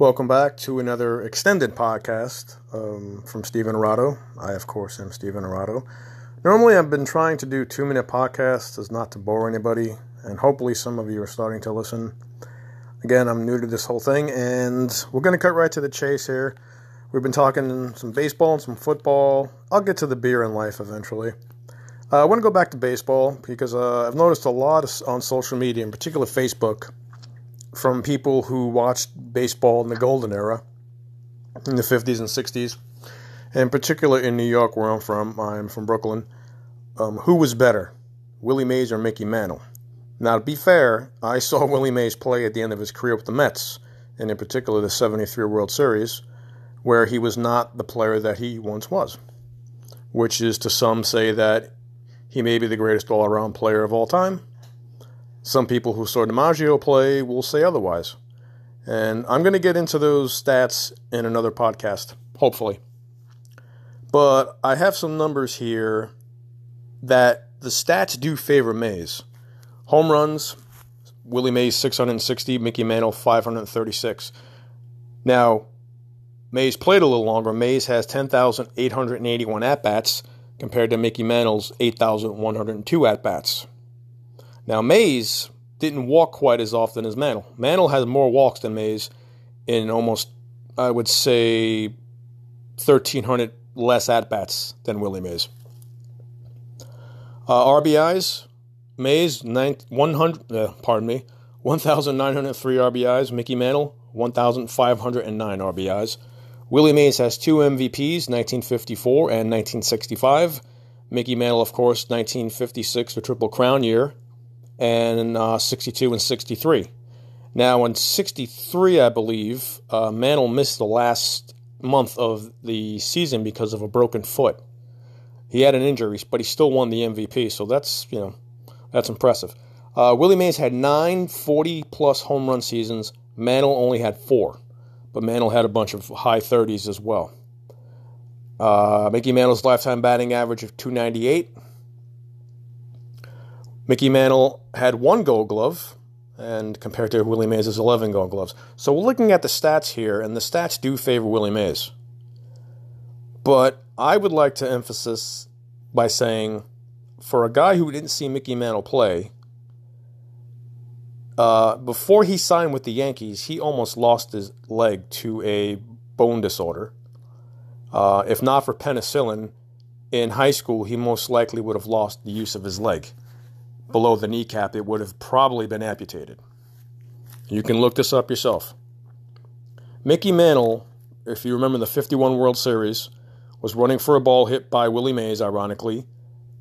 Welcome back to another extended podcast um, from Stephen Arado. I, of course, am Stephen Arado. Normally, I've been trying to do two minute podcasts as not to bore anybody, and hopefully, some of you are starting to listen. Again, I'm new to this whole thing, and we're going to cut right to the chase here. We've been talking some baseball and some football. I'll get to the beer in life eventually. Uh, I want to go back to baseball because uh, I've noticed a lot of, on social media, in particular Facebook, from people who watched baseball in the golden era in the 50s and 60s, and in particular in New York, where I'm from. I'm from Brooklyn. Um, who was better, Willie Mays or Mickey Mantle? Now, to be fair, I saw Willie Mays play at the end of his career with the Mets, and in particular the 73 World Series, where he was not the player that he once was, which is to some say that he may be the greatest all around player of all time. Some people who saw DiMaggio play will say otherwise. And I'm going to get into those stats in another podcast, hopefully. But I have some numbers here that the stats do favor Mays. Home runs, Willie Mays 660, Mickey Mantle 536. Now, Mays played a little longer. Mays has 10,881 at bats compared to Mickey Mantle's 8,102 at bats. Now, Mays didn't walk quite as often as Mantle. Mantle has more walks than Mays in almost, I would say, 1,300 less at bats than Willie Mays. Uh, RBIs, Mays, 100, uh, pardon me, 1,903 RBIs. Mickey Mantle, 1,509 RBIs. Willie Mays has two MVPs, 1954 and 1965. Mickey Mantle, of course, 1956, the Triple Crown year, and uh, 62 and 63. Now, in 63, I believe, uh, Mantle missed the last month of the season because of a broken foot. He had an injury, but he still won the MVP, so that's, you know, that's impressive. Uh, Willie Mays had nine 40 plus home run seasons. Mantle only had four but Mantle had a bunch of high 30s as well. Uh, Mickey Mantle's lifetime batting average of 298. Mickey Mantle had one gold glove, and compared to Willie Mays' 11 gold gloves. So we're looking at the stats here, and the stats do favor Willie Mays. But I would like to emphasize by saying for a guy who didn't see Mickey Mantle play, uh, before he signed with the Yankees, he almost lost his leg to a bone disorder. Uh, if not for penicillin, in high school, he most likely would have lost the use of his leg. Below the kneecap, it would have probably been amputated. You can look this up yourself. Mickey Mantle, if you remember the 51 World Series, was running for a ball hit by Willie Mays, ironically,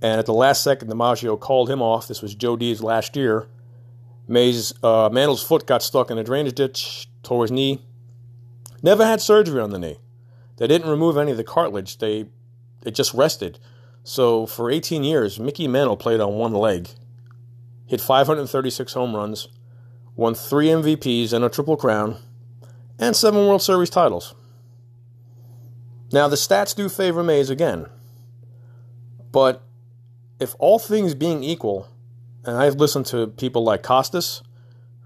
and at the last second, DiMaggio called him off. This was Joe D's last year Mays, uh, Mantle's foot got stuck in a drainage ditch, tore his knee. Never had surgery on the knee. They didn't remove any of the cartilage. They it just rested. So for 18 years, Mickey Mantle played on one leg, hit 536 home runs, won three MVPs and a Triple Crown, and seven World Series titles. Now the stats do favor Mays again, but if all things being equal, and I've listened to people like Costas,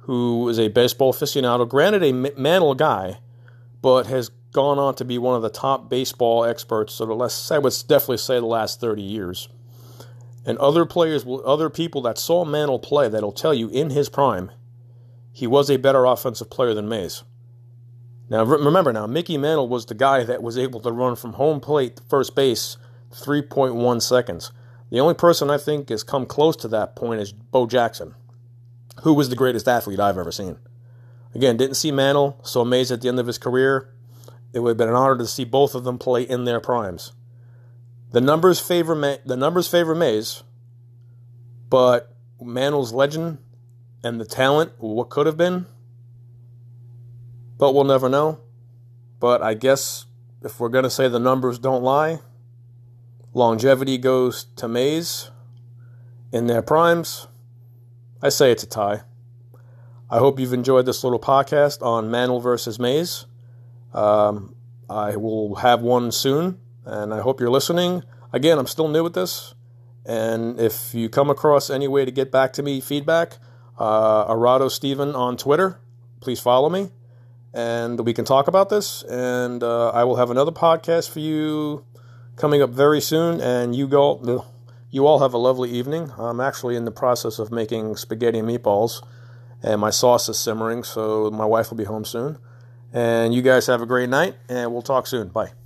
who is a baseball aficionado, granted a Mantle guy, but has gone on to be one of the top baseball experts so the last, I would definitely say the last 30 years. And other players, other people that saw Mantle play that'll tell you in his prime, he was a better offensive player than Mays. Now remember now, Mickey Mantle was the guy that was able to run from home plate to first base 3.1 seconds. The only person I think has come close to that point is Bo Jackson, who was the greatest athlete I've ever seen. Again, didn't see Mantle, saw Mays at the end of his career. It would have been an honor to see both of them play in their primes. The numbers favor Ma- the numbers favor Mays, but Mantle's legend and the talent, what could have been, but we'll never know. But I guess if we're to say the numbers don't lie, Longevity goes to Mays in their primes. I say it's a tie. I hope you've enjoyed this little podcast on Mantle versus Mays. Um, I will have one soon, and I hope you're listening. Again, I'm still new at this, and if you come across any way to get back to me feedback, uh, Arado Steven on Twitter, please follow me. and we can talk about this. And uh, I will have another podcast for you coming up very soon. And you go, you all have a lovely evening. I'm actually in the process of making spaghetti and meatballs, and my sauce is simmering, so my wife will be home soon. And you guys have a great night, and we'll talk soon. Bye.